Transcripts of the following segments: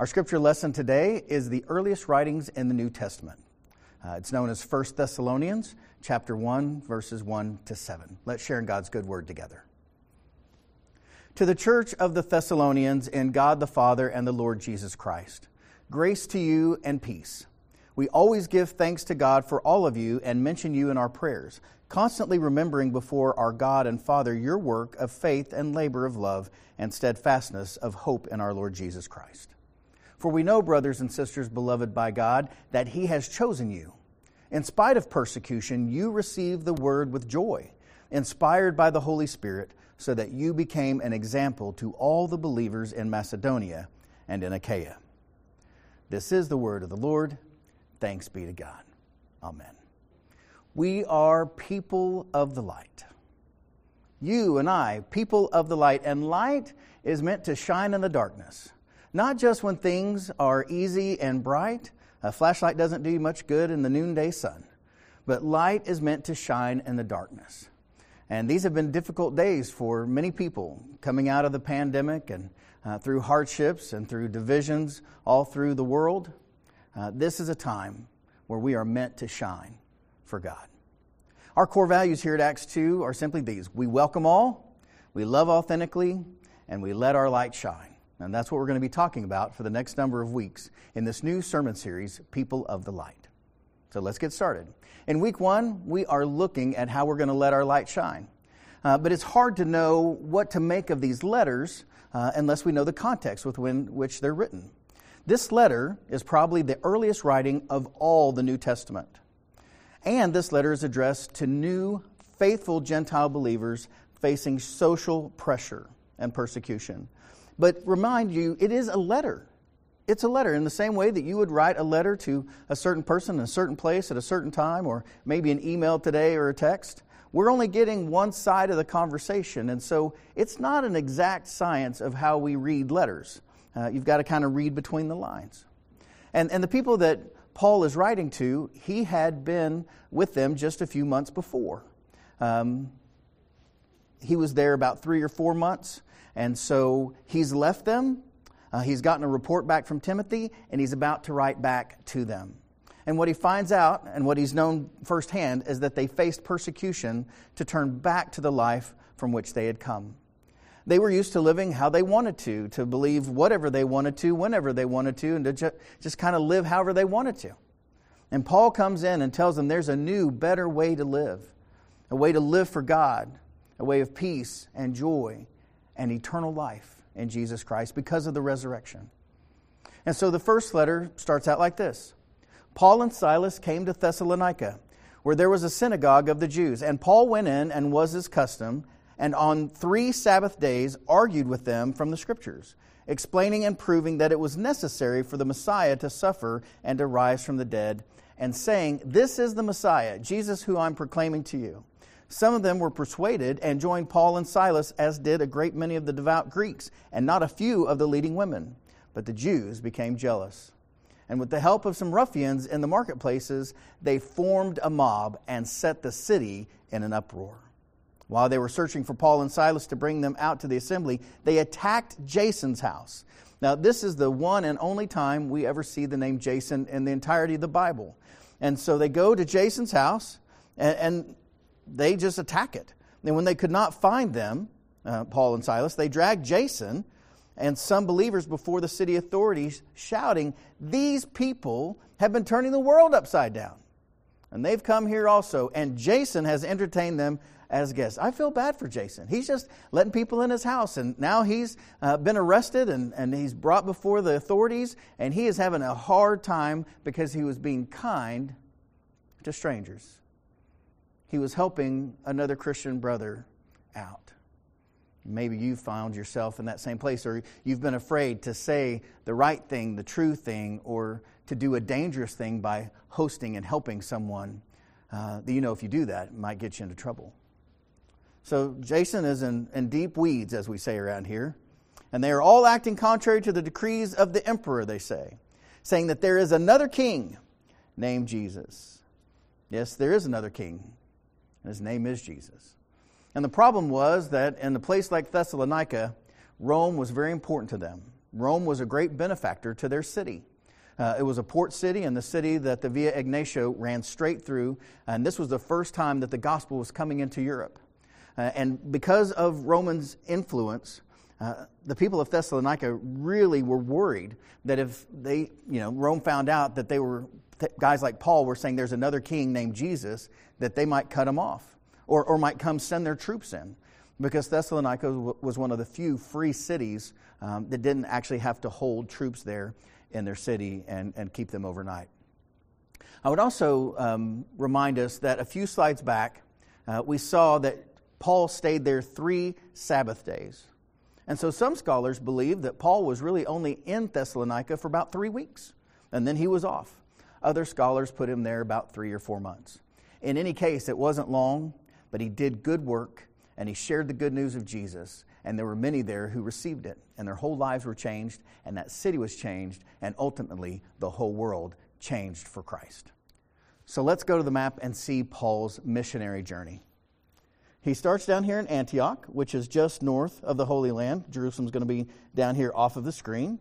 Our scripture lesson today is the earliest writings in the New Testament. Uh, it's known as 1 Thessalonians, chapter 1, verses 1 to 7. Let's share in God's good word together. To the church of the Thessalonians in God the Father and the Lord Jesus Christ, grace to you and peace. We always give thanks to God for all of you and mention you in our prayers, constantly remembering before our God and Father your work of faith and labor of love and steadfastness of hope in our Lord Jesus Christ. For we know, brothers and sisters, beloved by God, that He has chosen you. In spite of persecution, you received the word with joy, inspired by the Holy Spirit, so that you became an example to all the believers in Macedonia and in Achaia. This is the word of the Lord. Thanks be to God. Amen. We are people of the light. You and I, people of the light, and light is meant to shine in the darkness. Not just when things are easy and bright. A flashlight doesn't do much good in the noonday sun. But light is meant to shine in the darkness. And these have been difficult days for many people coming out of the pandemic and uh, through hardships and through divisions all through the world. Uh, this is a time where we are meant to shine for God. Our core values here at Acts 2 are simply these we welcome all, we love authentically, and we let our light shine. And that's what we're going to be talking about for the next number of weeks in this new sermon series, People of the Light. So let's get started. In week one, we are looking at how we're going to let our light shine. Uh, but it's hard to know what to make of these letters uh, unless we know the context with which they're written. This letter is probably the earliest writing of all the New Testament. And this letter is addressed to new, faithful Gentile believers facing social pressure and persecution. But remind you, it is a letter. It's a letter in the same way that you would write a letter to a certain person in a certain place at a certain time, or maybe an email today or a text. We're only getting one side of the conversation, and so it's not an exact science of how we read letters. Uh, you've got to kind of read between the lines. And, and the people that Paul is writing to, he had been with them just a few months before. Um, he was there about three or four months. And so he's left them. Uh, he's gotten a report back from Timothy, and he's about to write back to them. And what he finds out, and what he's known firsthand, is that they faced persecution to turn back to the life from which they had come. They were used to living how they wanted to, to believe whatever they wanted to, whenever they wanted to, and to ju- just kind of live however they wanted to. And Paul comes in and tells them there's a new, better way to live, a way to live for God, a way of peace and joy and eternal life in Jesus Christ because of the resurrection. And so the first letter starts out like this Paul and Silas came to Thessalonica, where there was a synagogue of the Jews. And Paul went in and was his custom, and on three Sabbath days argued with them from the Scriptures, explaining and proving that it was necessary for the Messiah to suffer and to rise from the dead, and saying, This is the Messiah, Jesus who I'm proclaiming to you. Some of them were persuaded and joined Paul and Silas, as did a great many of the devout Greeks, and not a few of the leading women. But the Jews became jealous. And with the help of some ruffians in the marketplaces, they formed a mob and set the city in an uproar. While they were searching for Paul and Silas to bring them out to the assembly, they attacked Jason's house. Now, this is the one and only time we ever see the name Jason in the entirety of the Bible. And so they go to Jason's house, and, and they just attack it. And when they could not find them, uh, Paul and Silas, they dragged Jason and some believers before the city authorities, shouting, These people have been turning the world upside down. And they've come here also, and Jason has entertained them as guests. I feel bad for Jason. He's just letting people in his house, and now he's uh, been arrested and, and he's brought before the authorities, and he is having a hard time because he was being kind to strangers he was helping another Christian brother out. Maybe you found yourself in that same place, or you've been afraid to say the right thing, the true thing, or to do a dangerous thing by hosting and helping someone uh, you know if you do that, it might get you into trouble. So Jason is in, in deep weeds, as we say around here, and they are all acting contrary to the decrees of the emperor, they say, saying that there is another king named Jesus. Yes, there is another king his name is Jesus. And the problem was that in a place like Thessalonica, Rome was very important to them. Rome was a great benefactor to their city. Uh, it was a port city and the city that the Via Egnatia ran straight through, and this was the first time that the gospel was coming into Europe. Uh, and because of Romans' influence, uh, the people of Thessalonica really were worried that if they, you know, Rome found out that they were, guys like Paul were saying there's another king named Jesus, that they might cut him off or, or might come send their troops in. Because Thessalonica was one of the few free cities um, that didn't actually have to hold troops there in their city and, and keep them overnight. I would also um, remind us that a few slides back, uh, we saw that Paul stayed there three Sabbath days. And so some scholars believe that Paul was really only in Thessalonica for about three weeks, and then he was off. Other scholars put him there about three or four months. In any case, it wasn't long, but he did good work and he shared the good news of Jesus. And there were many there who received it, and their whole lives were changed, and that city was changed, and ultimately the whole world changed for Christ. So let's go to the map and see Paul's missionary journey. He starts down here in Antioch, which is just north of the Holy Land. Jerusalem's going to be down here off of the screen.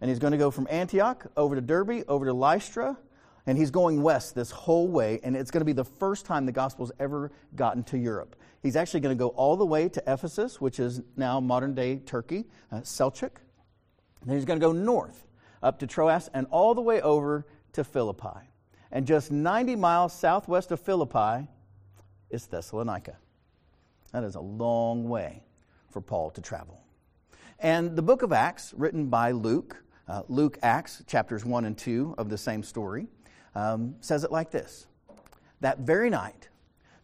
And he's going to go from Antioch over to Derbe, over to Lystra, and he's going west this whole way, and it's going to be the first time the gospel's ever gotten to Europe. He's actually going to go all the way to Ephesus, which is now modern day Turkey, uh, Selçuk. Then he's going to go north up to Troas and all the way over to Philippi. And just 90 miles southwest of Philippi is Thessalonica. That is a long way for Paul to travel. And the book of Acts, written by Luke, uh, Luke Acts, chapters 1 and 2 of the same story, um, says it like this That very night,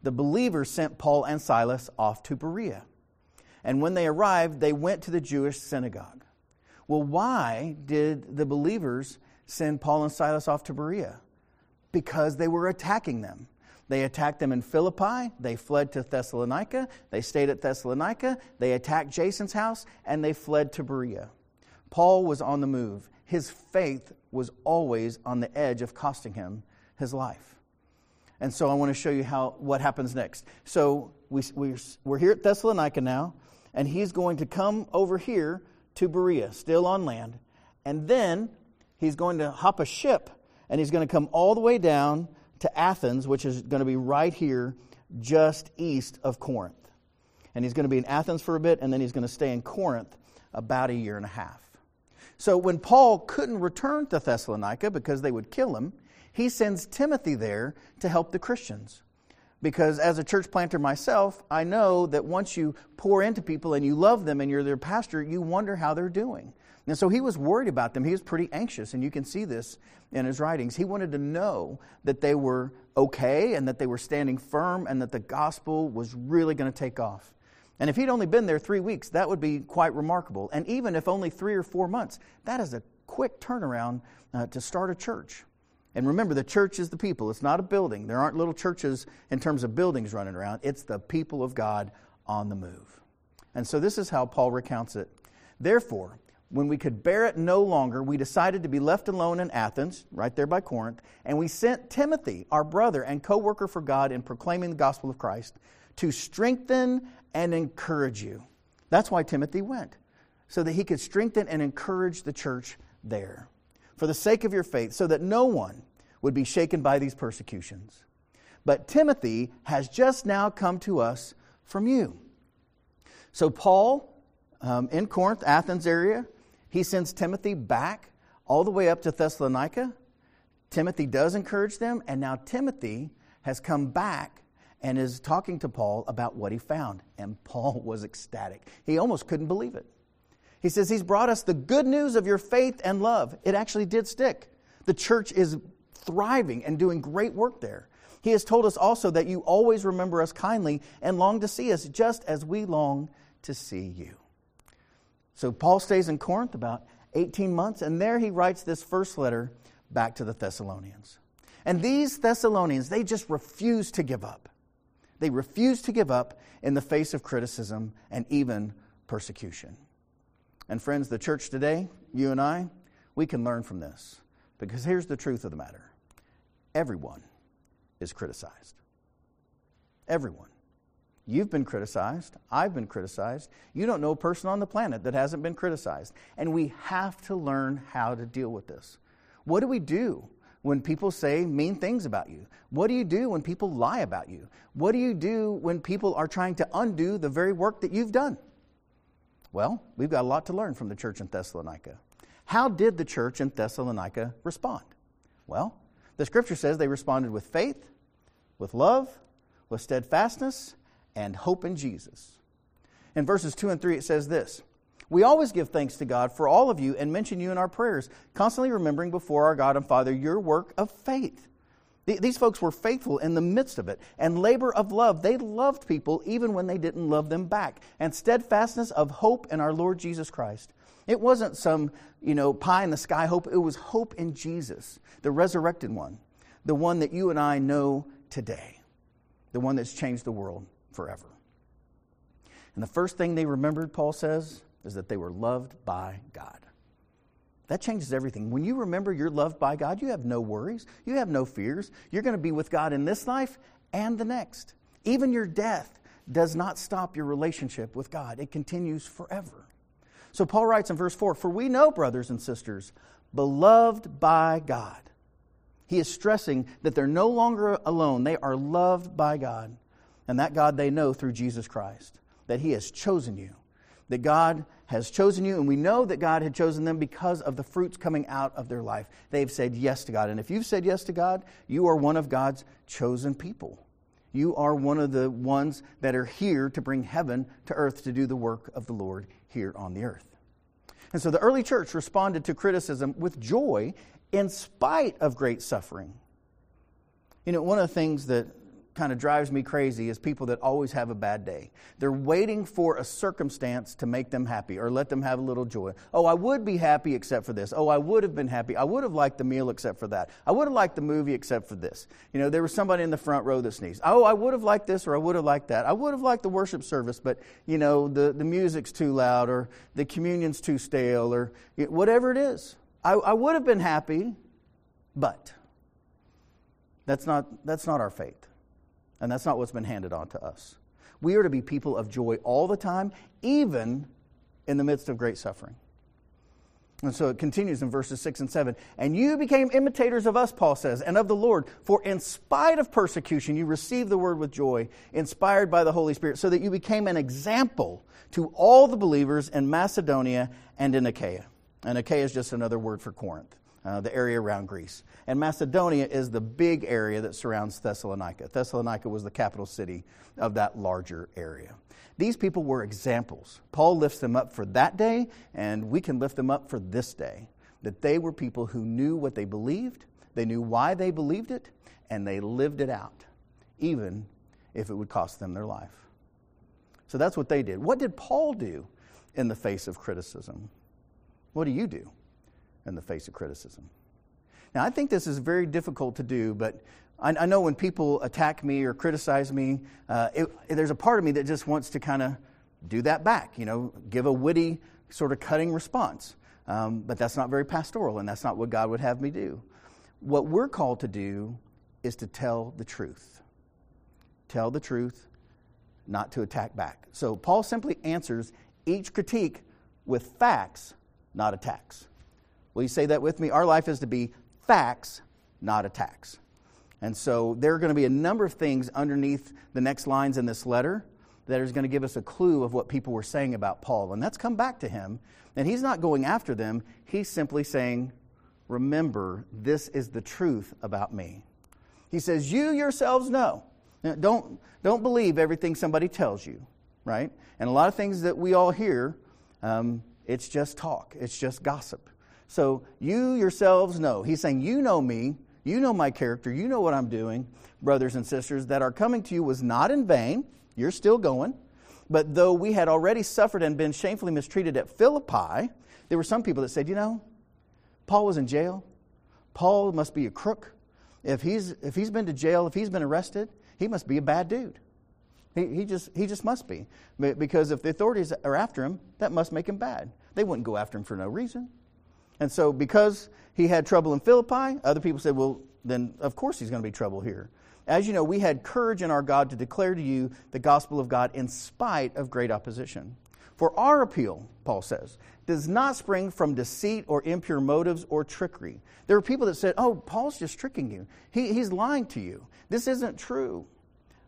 the believers sent Paul and Silas off to Berea. And when they arrived, they went to the Jewish synagogue. Well, why did the believers send Paul and Silas off to Berea? Because they were attacking them. They attacked them in Philippi. They fled to Thessalonica. They stayed at Thessalonica. They attacked Jason's house and they fled to Berea. Paul was on the move. His faith was always on the edge of costing him his life. And so I want to show you how what happens next. So we, we, we're here at Thessalonica now, and he's going to come over here to Berea, still on land. And then he's going to hop a ship, and he's going to come all the way down to Athens, which is going to be right here, just east of Corinth. And he's going to be in Athens for a bit, and then he's going to stay in Corinth about a year and a half. So when Paul couldn't return to Thessalonica because they would kill him, he sends Timothy there to help the Christians. Because as a church planter myself, I know that once you pour into people and you love them and you're their pastor, you wonder how they're doing. And so he was worried about them. He was pretty anxious, and you can see this in his writings. He wanted to know that they were okay and that they were standing firm and that the gospel was really going to take off. And if he'd only been there three weeks, that would be quite remarkable. And even if only three or four months, that is a quick turnaround uh, to start a church. And remember, the church is the people. It's not a building. There aren't little churches in terms of buildings running around. It's the people of God on the move. And so this is how Paul recounts it. Therefore, when we could bear it no longer, we decided to be left alone in Athens, right there by Corinth, and we sent Timothy, our brother and co worker for God in proclaiming the gospel of Christ, to strengthen and encourage you. That's why Timothy went, so that he could strengthen and encourage the church there for the sake of your faith, so that no one would be shaken by these persecutions. But Timothy has just now come to us from you. So, Paul, um, in Corinth, Athens area, he sends Timothy back all the way up to Thessalonica. Timothy does encourage them, and now Timothy has come back and is talking to Paul about what he found. And Paul was ecstatic. He almost couldn't believe it. He says, He's brought us the good news of your faith and love. It actually did stick. The church is thriving and doing great work there. He has told us also that you always remember us kindly and long to see us just as we long to see you. So Paul stays in Corinth about 18 months, and there he writes this first letter back to the Thessalonians. And these Thessalonians, they just refuse to give up. They refuse to give up in the face of criticism and even persecution. And friends, the church today, you and I, we can learn from this. Because here's the truth of the matter everyone is criticized. Everyone. You've been criticized. I've been criticized. You don't know a person on the planet that hasn't been criticized. And we have to learn how to deal with this. What do we do when people say mean things about you? What do you do when people lie about you? What do you do when people are trying to undo the very work that you've done? Well, we've got a lot to learn from the church in Thessalonica. How did the church in Thessalonica respond? Well, the scripture says they responded with faith, with love, with steadfastness, and hope in Jesus. In verses 2 and 3, it says this We always give thanks to God for all of you and mention you in our prayers, constantly remembering before our God and Father your work of faith. These folks were faithful in the midst of it. And labor of love. They loved people even when they didn't love them back. And steadfastness of hope in our Lord Jesus Christ. It wasn't some, you know, pie in the sky hope. It was hope in Jesus, the resurrected one, the one that you and I know today, the one that's changed the world forever. And the first thing they remembered, Paul says, is that they were loved by God. That changes everything. When you remember you're loved by God, you have no worries, you have no fears. You're going to be with God in this life and the next. Even your death does not stop your relationship with God, it continues forever. So Paul writes in verse 4 For we know, brothers and sisters, beloved by God. He is stressing that they're no longer alone, they are loved by God. And that God they know through Jesus Christ, that He has chosen you, that God has chosen you, and we know that God had chosen them because of the fruits coming out of their life. They've said yes to God. And if you've said yes to God, you are one of God's chosen people. You are one of the ones that are here to bring heaven to earth to do the work of the Lord here on the earth. And so the early church responded to criticism with joy in spite of great suffering. You know, one of the things that kind of drives me crazy is people that always have a bad day. They're waiting for a circumstance to make them happy or let them have a little joy. Oh, I would be happy except for this. Oh, I would have been happy. I would have liked the meal except for that. I would have liked the movie except for this. You know, there was somebody in the front row that sneezed. Oh, I would have liked this or I would have liked that. I would have liked the worship service, but, you know, the, the music's too loud or the communion's too stale or whatever it is. I, I would have been happy, but that's not, that's not our faith. And that's not what's been handed on to us. We are to be people of joy all the time, even in the midst of great suffering. And so it continues in verses 6 and 7. And you became imitators of us, Paul says, and of the Lord. For in spite of persecution, you received the word with joy, inspired by the Holy Spirit, so that you became an example to all the believers in Macedonia and in Achaia. And Achaia is just another word for Corinth uh, the area around Greece. And Macedonia is the big area that surrounds Thessalonica. Thessalonica was the capital city of that larger area. These people were examples. Paul lifts them up for that day, and we can lift them up for this day. That they were people who knew what they believed, they knew why they believed it, and they lived it out, even if it would cost them their life. So that's what they did. What did Paul do in the face of criticism? What do you do? In the face of criticism. Now, I think this is very difficult to do, but I, I know when people attack me or criticize me, uh, it, there's a part of me that just wants to kind of do that back, you know, give a witty, sort of cutting response. Um, but that's not very pastoral, and that's not what God would have me do. What we're called to do is to tell the truth. Tell the truth, not to attack back. So Paul simply answers each critique with facts, not attacks. Will you say that with me? Our life is to be facts, not attacks. And so there are going to be a number of things underneath the next lines in this letter that is going to give us a clue of what people were saying about Paul. And that's come back to him. And he's not going after them, he's simply saying, Remember, this is the truth about me. He says, You yourselves know. Now, don't, don't believe everything somebody tells you, right? And a lot of things that we all hear, um, it's just talk, it's just gossip. So you yourselves know. He's saying, You know me, you know my character, you know what I'm doing, brothers and sisters, that our coming to you was not in vain. You're still going. But though we had already suffered and been shamefully mistreated at Philippi, there were some people that said, You know, Paul was in jail. Paul must be a crook. If he's, if he's been to jail, if he's been arrested, he must be a bad dude. He, he, just, he just must be. Because if the authorities are after him, that must make him bad. They wouldn't go after him for no reason. And so, because he had trouble in Philippi, other people said, well, then of course he's going to be trouble here. As you know, we had courage in our God to declare to you the gospel of God in spite of great opposition. For our appeal, Paul says, does not spring from deceit or impure motives or trickery. There are people that said, oh, Paul's just tricking you. He, he's lying to you. This isn't true.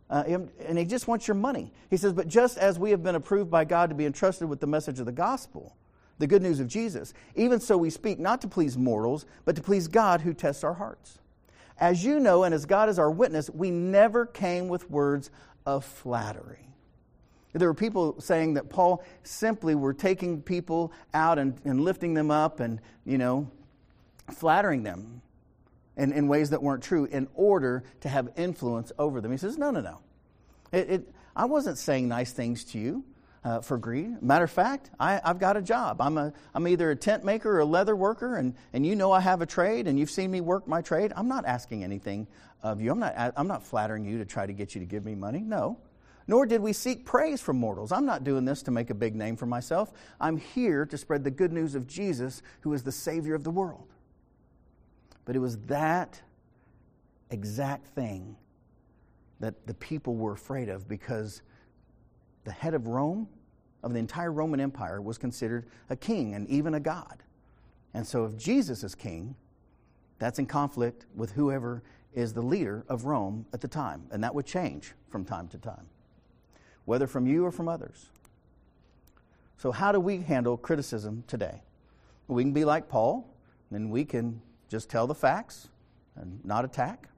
Uh, and he just wants your money. He says, but just as we have been approved by God to be entrusted with the message of the gospel, the good news of Jesus, even so we speak not to please mortals, but to please God who tests our hearts. As you know, and as God is our witness, we never came with words of flattery there were people saying that Paul simply were taking people out and, and lifting them up and, you know, flattering them in, in ways that weren't true in order to have influence over them. He says, no, no, no. It, it, I wasn't saying nice things to you uh, for greed. Matter of fact, I, have got a job. I'm, a, I'm either a tent maker or a leather worker, and, and you know I have a trade, and you've seen me work my trade. I'm not asking anything of you. I'm not, I'm not flattering you to try to get you to give me money. No nor did we seek praise from mortals. I'm not doing this to make a big name for myself. I'm here to spread the good news of Jesus, who is the Savior of the world. But it was that exact thing that the people were afraid of because the head of Rome, of the entire Roman Empire, was considered a king and even a god. And so if Jesus is king, that's in conflict with whoever is the leader of Rome at the time. And that would change from time to time whether from you or from others. So, how do we handle criticism today? We can be like Paul, and we can just tell the facts and not attack.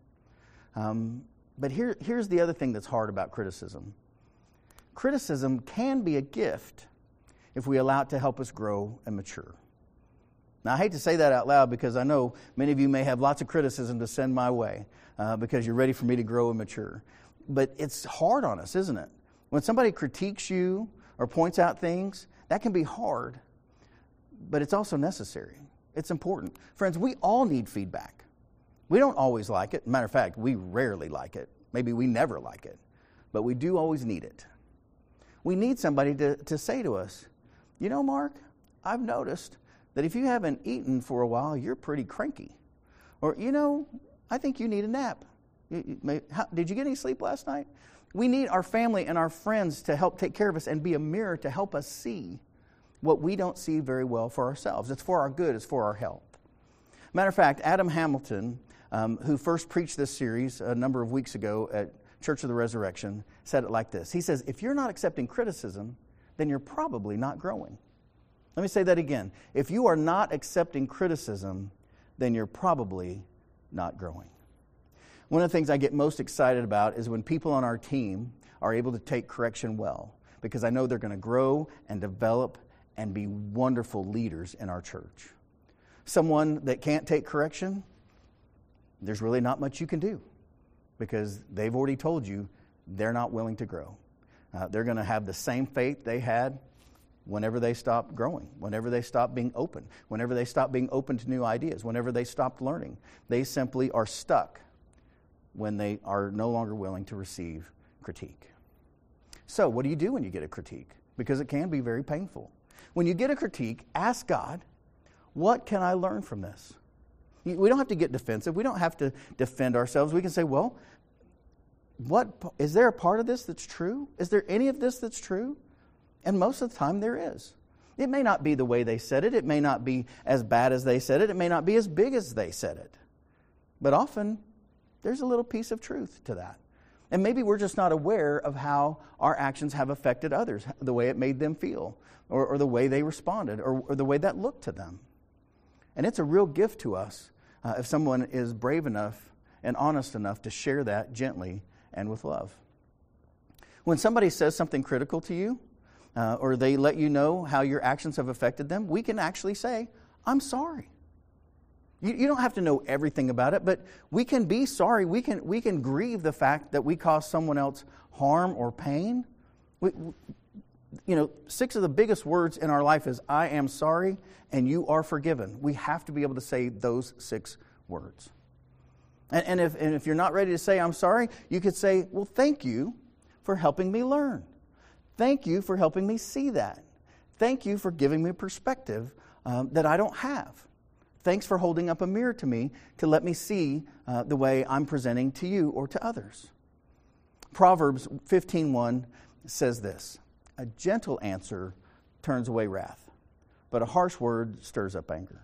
Um, but here, here's the other thing that's hard about criticism criticism can be a gift if we allow it to help us grow and mature. Now, I hate to say that out loud because I know many of you may have lots of criticism to send my way uh, because you're ready for me to grow and mature. But it's hard on us, isn't it? When somebody critiques you or points out things, that can be hard, but it's also necessary. It's important. Friends, we all need feedback. We don't always like it. Matter of fact, we rarely like it. Maybe we never like it, but we do always need it. We need somebody to, to say to us, you know, Mark, I've noticed that if you haven't eaten for a while, you're pretty cranky. Or, you know, I think you need a nap. Did you get any sleep last night? We need our family and our friends to help take care of us and be a mirror to help us see what we don't see very well for ourselves. It's for our good, it's for our health. Matter of fact, Adam Hamilton, um, who first preached this series a number of weeks ago at Church of the Resurrection, said it like this He says, If you're not accepting criticism, then you're probably not growing. Let me say that again. If you are not accepting criticism, then you're probably not growing. One of the things I get most excited about is when people on our team are able to take correction well, because I know they're going to grow and develop and be wonderful leaders in our church. Someone that can't take correction, there's really not much you can do because they've already told you they're not willing to grow. Uh, they're going to have the same faith they had whenever they stop growing, whenever they stop being open, whenever they stop being open to new ideas, whenever they stopped learning. They simply are stuck when they are no longer willing to receive critique. So, what do you do when you get a critique? Because it can be very painful. When you get a critique, ask God, what can I learn from this? We don't have to get defensive. We don't have to defend ourselves. We can say, well, what is there a part of this that's true? Is there any of this that's true? And most of the time there is. It may not be the way they said it. It may not be as bad as they said it. It may not be as big as they said it. But often there's a little piece of truth to that. And maybe we're just not aware of how our actions have affected others, the way it made them feel, or, or the way they responded, or, or, the way that looked to them. And it's a real gift to us uh, if someone is brave enough and honest enough to share that gently and with love. When somebody says something critical to you, uh, or they let you know how your actions have affected them, we can actually say, I'm sorry. You, you don't have to know everything about it, but we can be sorry. We can, we can grieve the fact that we caused someone else harm or pain. We, you know, six of the biggest words in our life is, I am sorry and you are forgiven. We have to be able to say those six words. And, and, if, and if you're not ready to say, I'm sorry, you could say, Well, thank you for helping me learn. Thank you for helping me see that. Thank you for giving me perspective um, that I don't have. Thanks for holding up a mirror to me to let me see uh, the way I'm presenting to you or to others. Proverbs 15:1 says this: A gentle answer turns away wrath, but a harsh word stirs up anger.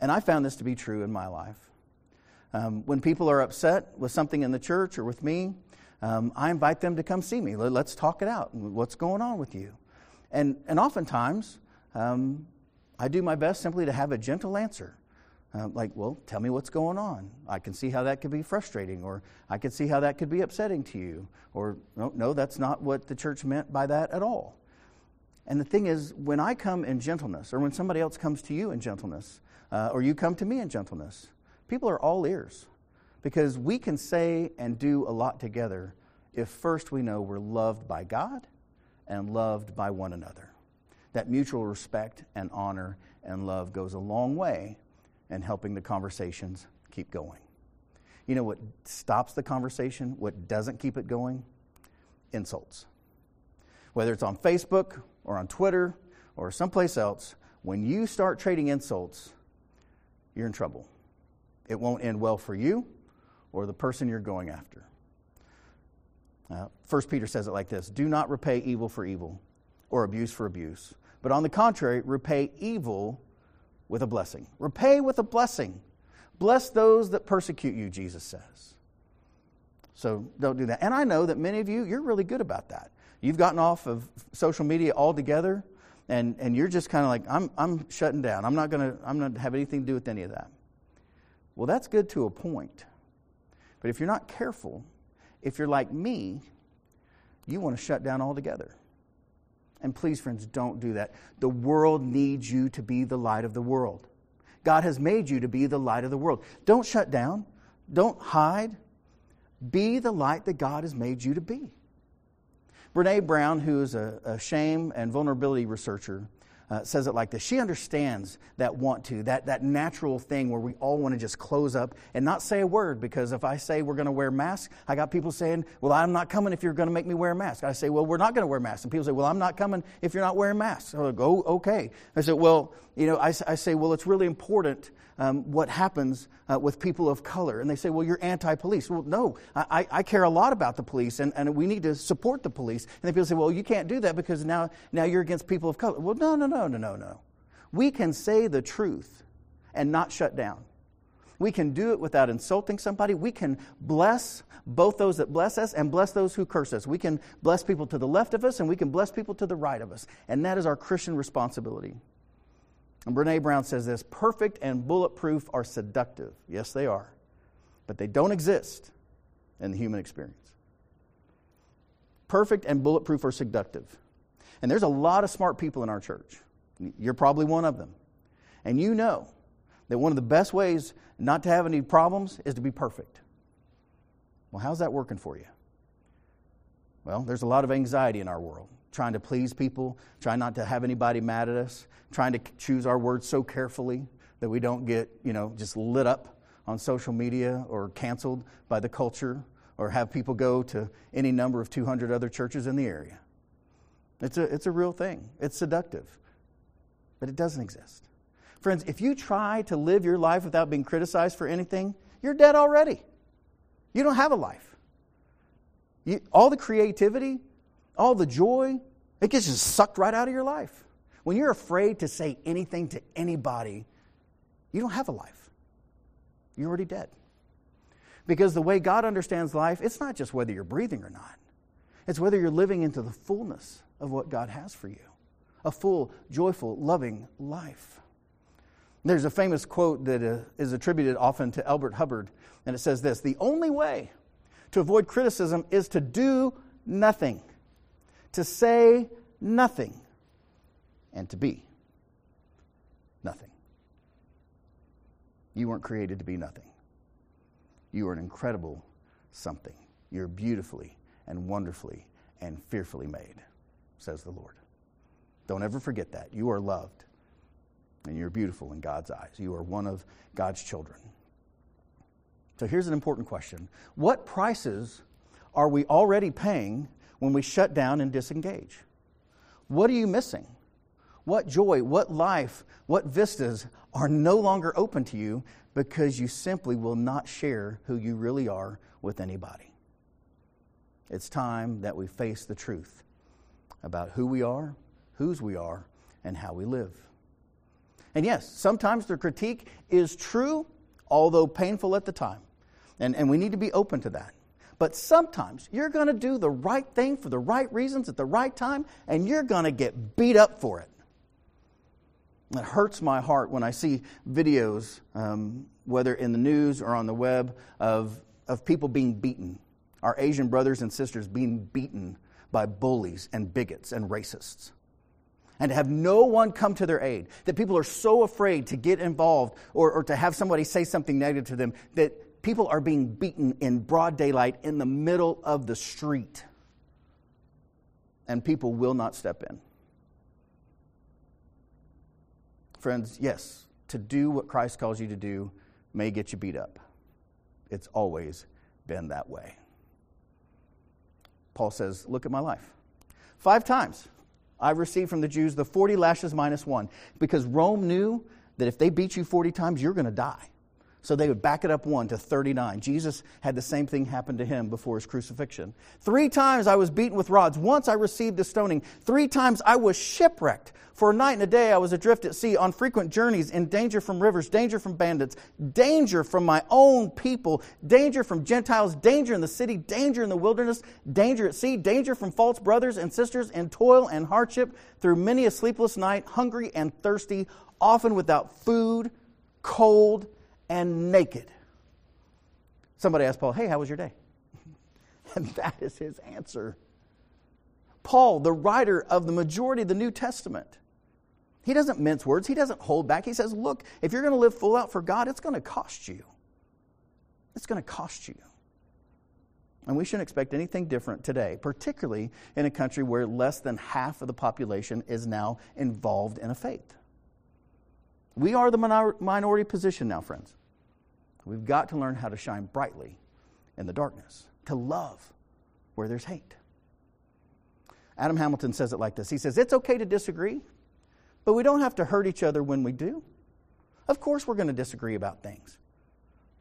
And I found this to be true in my life. Um, when people are upset with something in the church or with me, um, I invite them to come see me. Let's talk it out. What's going on with you? And, and oftentimes, um, I do my best simply to have a gentle answer. Uh, like, well, tell me what's going on. I can see how that could be frustrating, or I can see how that could be upsetting to you. Or, no, no, that's not what the church meant by that at all. And the thing is, when I come in gentleness, or when somebody else comes to you in gentleness, uh, or you come to me in gentleness, people are all ears. Because we can say and do a lot together if first we know we're loved by God and loved by one another. That mutual respect and honor and love goes a long way in helping the conversations keep going. You know what stops the conversation, what doesn't keep it going? Insults. Whether it's on Facebook or on Twitter or someplace else, when you start trading insults, you're in trouble. It won't end well for you or the person you're going after. Uh, First Peter says it like this Do not repay evil for evil or abuse for abuse, but on the contrary, repay evil with a blessing. Repay with a blessing. Bless those that persecute you, Jesus says. So don't do that. And I know that many of you, you're really good about that. You've gotten off of social media altogether, and, and you're just kind of like, I'm, I'm shutting down. I'm not going to I'm not have anything to do with any of that. Well, that's good to a point. But if you're not careful, if you're like me, you want to shut down altogether. And please, friends, don't do that. The world needs you to be the light of the world. God has made you to be the light of the world. Don't shut down, don't hide. Be the light that God has made you to be. Brene Brown, who is a, a shame and vulnerability researcher, uh, says it like this She understands that want to, that, that natural thing where we all want to just close up and not say a word because if I say we're going to wear masks, I got people saying, Well, I'm not coming if you're going to make me wear a mask. I say, Well, we're not going to wear masks. And people say, Well, I'm not coming if you're not wearing masks. I go, oh, okay. I said, Well, you know, I, I say, Well, it's really important um, what happens uh, with people of color. And they say, well, you're anti police. Well, no, I, I, care a lot about the police and, and we need to support the police. And then people say, well, you can't do that because now, now you're against people of color. Well, no, no, no, no, no, no. no. We can say the truth and not shut down. We can do it without insulting somebody. We can bless both those that bless us and bless those who curse us. We can bless people to the left of us and we can bless people to the right of us. And that is our Christian responsibility. And Brene Brown says this perfect and bulletproof are seductive. Yes, they are. But they don't exist in the human experience. Perfect and bulletproof are seductive. And there's a lot of smart people in our church. You're probably one of them. And you know that one of the best ways not to have any problems is to be perfect. Well, how's that working for you? Well, there's a lot of anxiety in our world trying to please people, trying not to have anybody mad at us, trying to choose our words so carefully that we don't get, you know, just lit up on social media or canceled by the culture or have people go to any number of 200 other churches in the area. It's a, it's a real thing. It's seductive, but it doesn't exist. Friends, if you try to live your life without being criticized for anything, you're dead already. You don't have a life. You, all the creativity, all the joy, it gets just sucked right out of your life. When you're afraid to say anything to anybody, you don't have a life. You're already dead. Because the way God understands life, it's not just whether you're breathing or not, it's whether you're living into the fullness of what God has for you a full, joyful, loving life. There's a famous quote that uh, attributed often to Elbert Hubbard, and it says this The only way to avoid criticism is to do nothing to say nothing and to be nothing. You weren't created to be nothing. You are an incredible something. You're beautifully and wonderfully and fearfully made, says the Lord. Don't ever forget that. You are loved and you're beautiful in God's eyes. You are one of God's children. So here's an important question What prices are we already paying when we shut down and disengage? What are you missing? what joy, what life, what vistas are no longer open to you because you simply will not share who you really are with anybody. It's time that we face the truth about who we are, whose we are, and how we live. And yes, sometimes the critique is true, although painful at the time. And, and we need to be open to that. But sometimes you're going to do the right thing for the right reasons at the right time, and you're going to get beat up for it. It hurts my heart when I see videos, um, whether in the news or on the web, of, of people being beaten, our Asian brothers and sisters being beaten by bullies and bigots and racists. And to have no one come to their aid, that people are so afraid to get involved or, or to have somebody say something negative to them that people are being beaten in broad daylight in the middle of the street. And people will not step in. Friends, yes, to do what Christ calls you to do may get you beat up. It's always been that way. Paul says, Look at my life. Five times I've received from the Jews the 40 lashes minus one because Rome knew that if they beat you 40 times, you're going to die. So they would back it up one to 39. Jesus had the same thing happen to him before his crucifixion. Three times I was beaten with rods. Once I received a stoning. Three times I was shipwrecked. For a night and a day I was adrift at sea on frequent journeys, in danger from rivers, danger from bandits, danger from my own people, danger from Gentiles, danger in the city, danger in the wilderness, danger at sea, danger from false brothers and sisters, in toil and hardship, through many a sleepless night, hungry and thirsty, often without food, cold, and naked. Somebody asked Paul, Hey, how was your day? And that is his answer. Paul, the writer of the majority of the New Testament, he doesn't mince words, he doesn't hold back. He says, Look, if you're going to live full out for God, it's going to cost you. It's going to cost you. And we shouldn't expect anything different today, particularly in a country where less than half of the population is now involved in a faith. We are the minority position now, friends. We've got to learn how to shine brightly in the darkness, to love where there's hate. Adam Hamilton says it like this He says, It's okay to disagree, but we don't have to hurt each other when we do. Of course, we're going to disagree about things.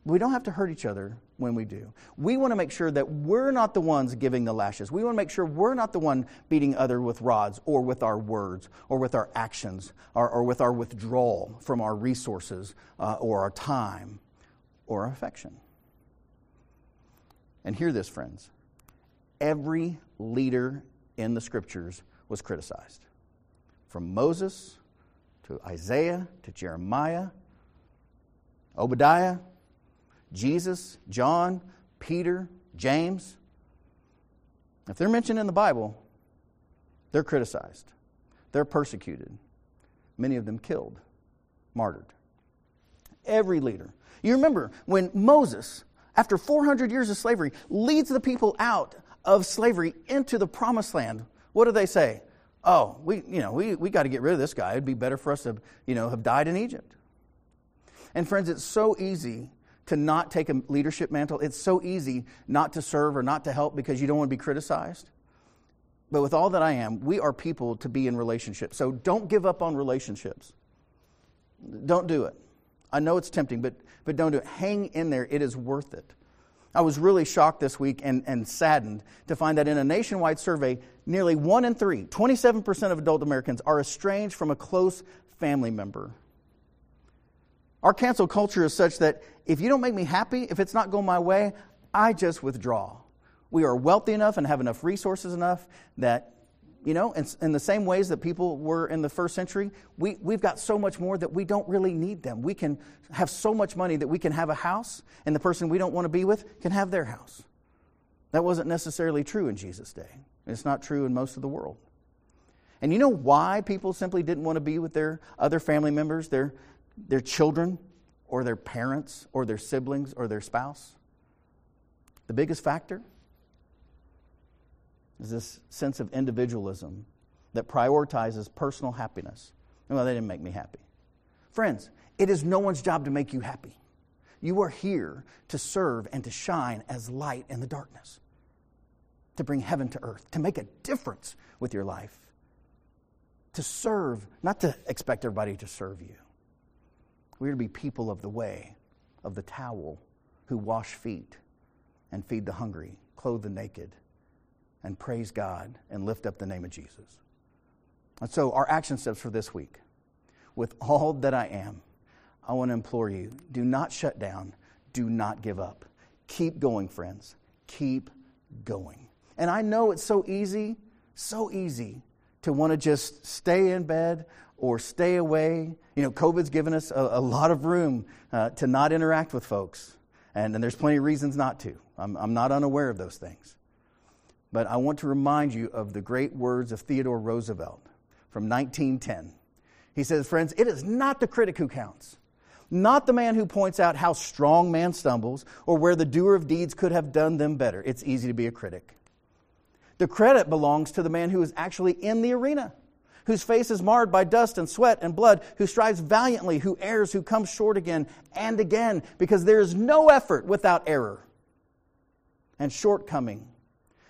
We don't have to hurt each other when we do. We want to make sure that we're not the ones giving the lashes. We want to make sure we're not the one beating other with rods or with our words or with our actions or, or with our withdrawal from our resources uh, or our time or affection. And hear this, friends. Every leader in the scriptures was criticized. From Moses to Isaiah to Jeremiah, Obadiah, Jesus, John, Peter, James, if they're mentioned in the Bible, they're criticized, they're persecuted, many of them killed, martyred. Every leader. You remember when Moses, after 400 years of slavery, leads the people out of slavery into the promised land. What do they say? Oh, we, you know, we, we got to get rid of this guy. It'd be better for us to, you know, have died in Egypt. And friends, it's so easy to not take a leadership mantle. It's so easy not to serve or not to help because you don't want to be criticized. But with all that I am, we are people to be in relationships. So don't give up on relationships. Don't do it. I know it's tempting, but, but don't do it. Hang in there. It is worth it. I was really shocked this week and, and saddened to find that in a nationwide survey, nearly one in three, 27% of adult Americans, are estranged from a close family member. Our cancel culture is such that if you don't make me happy, if it's not going my way, I just withdraw. We are wealthy enough and have enough resources enough that, you know, in, in, the same ways that people were in the first century, we, we've got so much more that we don't really need them. We can have so much money that we can have a house, and the person we don't want to be with can have their house. That wasn't necessarily true in Jesus' day. It's not true in most of the world. And you know why people simply didn't want to be with their other family members, their, their children or their parents or their siblings or their spouse. The biggest factor is this sense of individualism that prioritizes personal happiness. Well, they didn't make me happy. Friends, it is no one's job to make you happy. You are here to serve and to shine as light in the darkness, to bring heaven to earth, to make a difference with your life, to serve, not to expect everybody to serve you. We're to be people of the way, of the towel, who wash feet and feed the hungry, clothe the naked, and praise God and lift up the name of Jesus. And so, our action steps for this week with all that I am, I want to implore you do not shut down, do not give up. Keep going, friends. Keep going. And I know it's so easy, so easy to want to just stay in bed or stay away. You know, COVID's given us a, a lot of room uh, to not interact with folks, and, and, there's plenty of reasons not to. I'm, I'm not unaware of those things. But I want to remind you of the great words of Theodore Roosevelt from 1910. He says, Friends, it is not the critic who counts, not the man who points out how strong man stumbles or where the doer of deeds could have done them better. It's easy to be a critic. The credit belongs to the man who is actually in the arena, whose face is marred by dust and sweat and blood, who strives valiantly, who errs, who comes short again and again, because there is no effort without error and shortcoming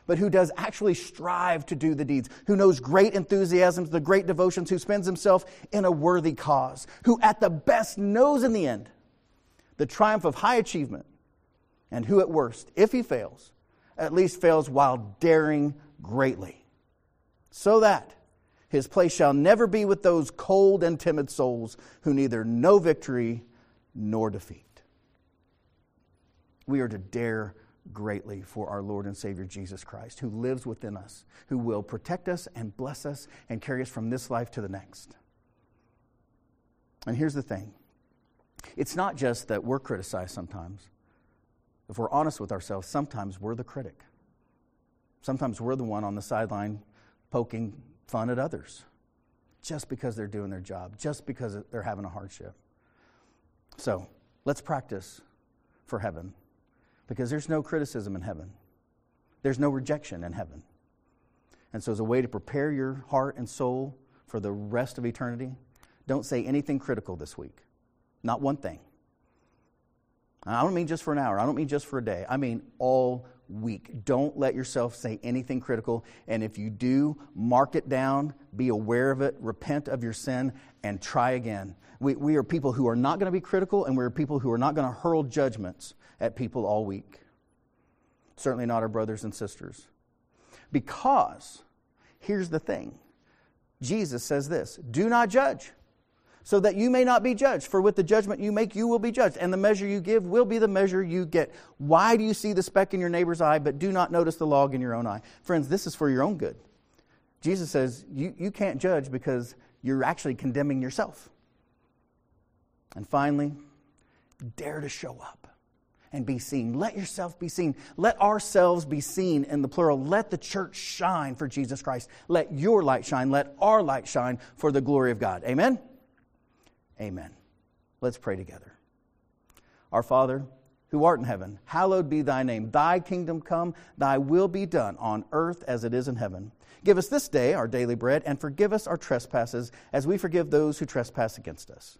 but who does actually strive to do the deeds, who knows great enthusiasms, the great devotions, who spends himself in a worthy cause, who at the best knows in the end the triumph of high achievement, and who at worst, if he fails, at least fails while daring greatly, so that his place shall never be with those cold and timid souls who neither know victory nor defeat. We are to dare greatly for our Lord and Savior Jesus Christ, who lives within us, who will protect us and bless us and carry us from this life to the next. And here's the thing it's not just that we're criticized sometimes. If we're honest with ourselves, sometimes we're the critic. Sometimes we're the one on the sideline poking fun at others just because they're doing their job, just because they're having a hardship. So let's practice for heaven because there's no criticism in heaven, there's no rejection in heaven. And so, as a way to prepare your heart and soul for the rest of eternity, don't say anything critical this week. Not one thing. I don't mean just for an hour. I don't mean just for a day. I mean all week. Don't let yourself say anything critical. And if you do, mark it down, be aware of it, repent of your sin, and try again. We, we are people who are not going to be critical, and we're people who are not going to hurl judgments at people all week. Certainly not our brothers and sisters. Because, here's the thing Jesus says this do not judge, so that you may not be judged. For with the judgment you make, you will be judged, and the measure you give will be the measure you get. Why do you see the speck in your neighbor's eye, but do not notice the log in your own eye? Friends, this is for your own good. Jesus says you, you can't judge because you're actually condemning yourself. And finally, dare to show up and be seen. Let yourself be seen. Let ourselves be seen in the plural. Let the church shine for Jesus Christ. Let your light shine. Let our light shine for the glory of God. Amen? Amen. Let's pray together. Our Father, who art in heaven, hallowed be thy name. Thy kingdom come, thy will be done on earth as it is in heaven. Give us this day our daily bread, and forgive us our trespasses as we forgive those who trespass against us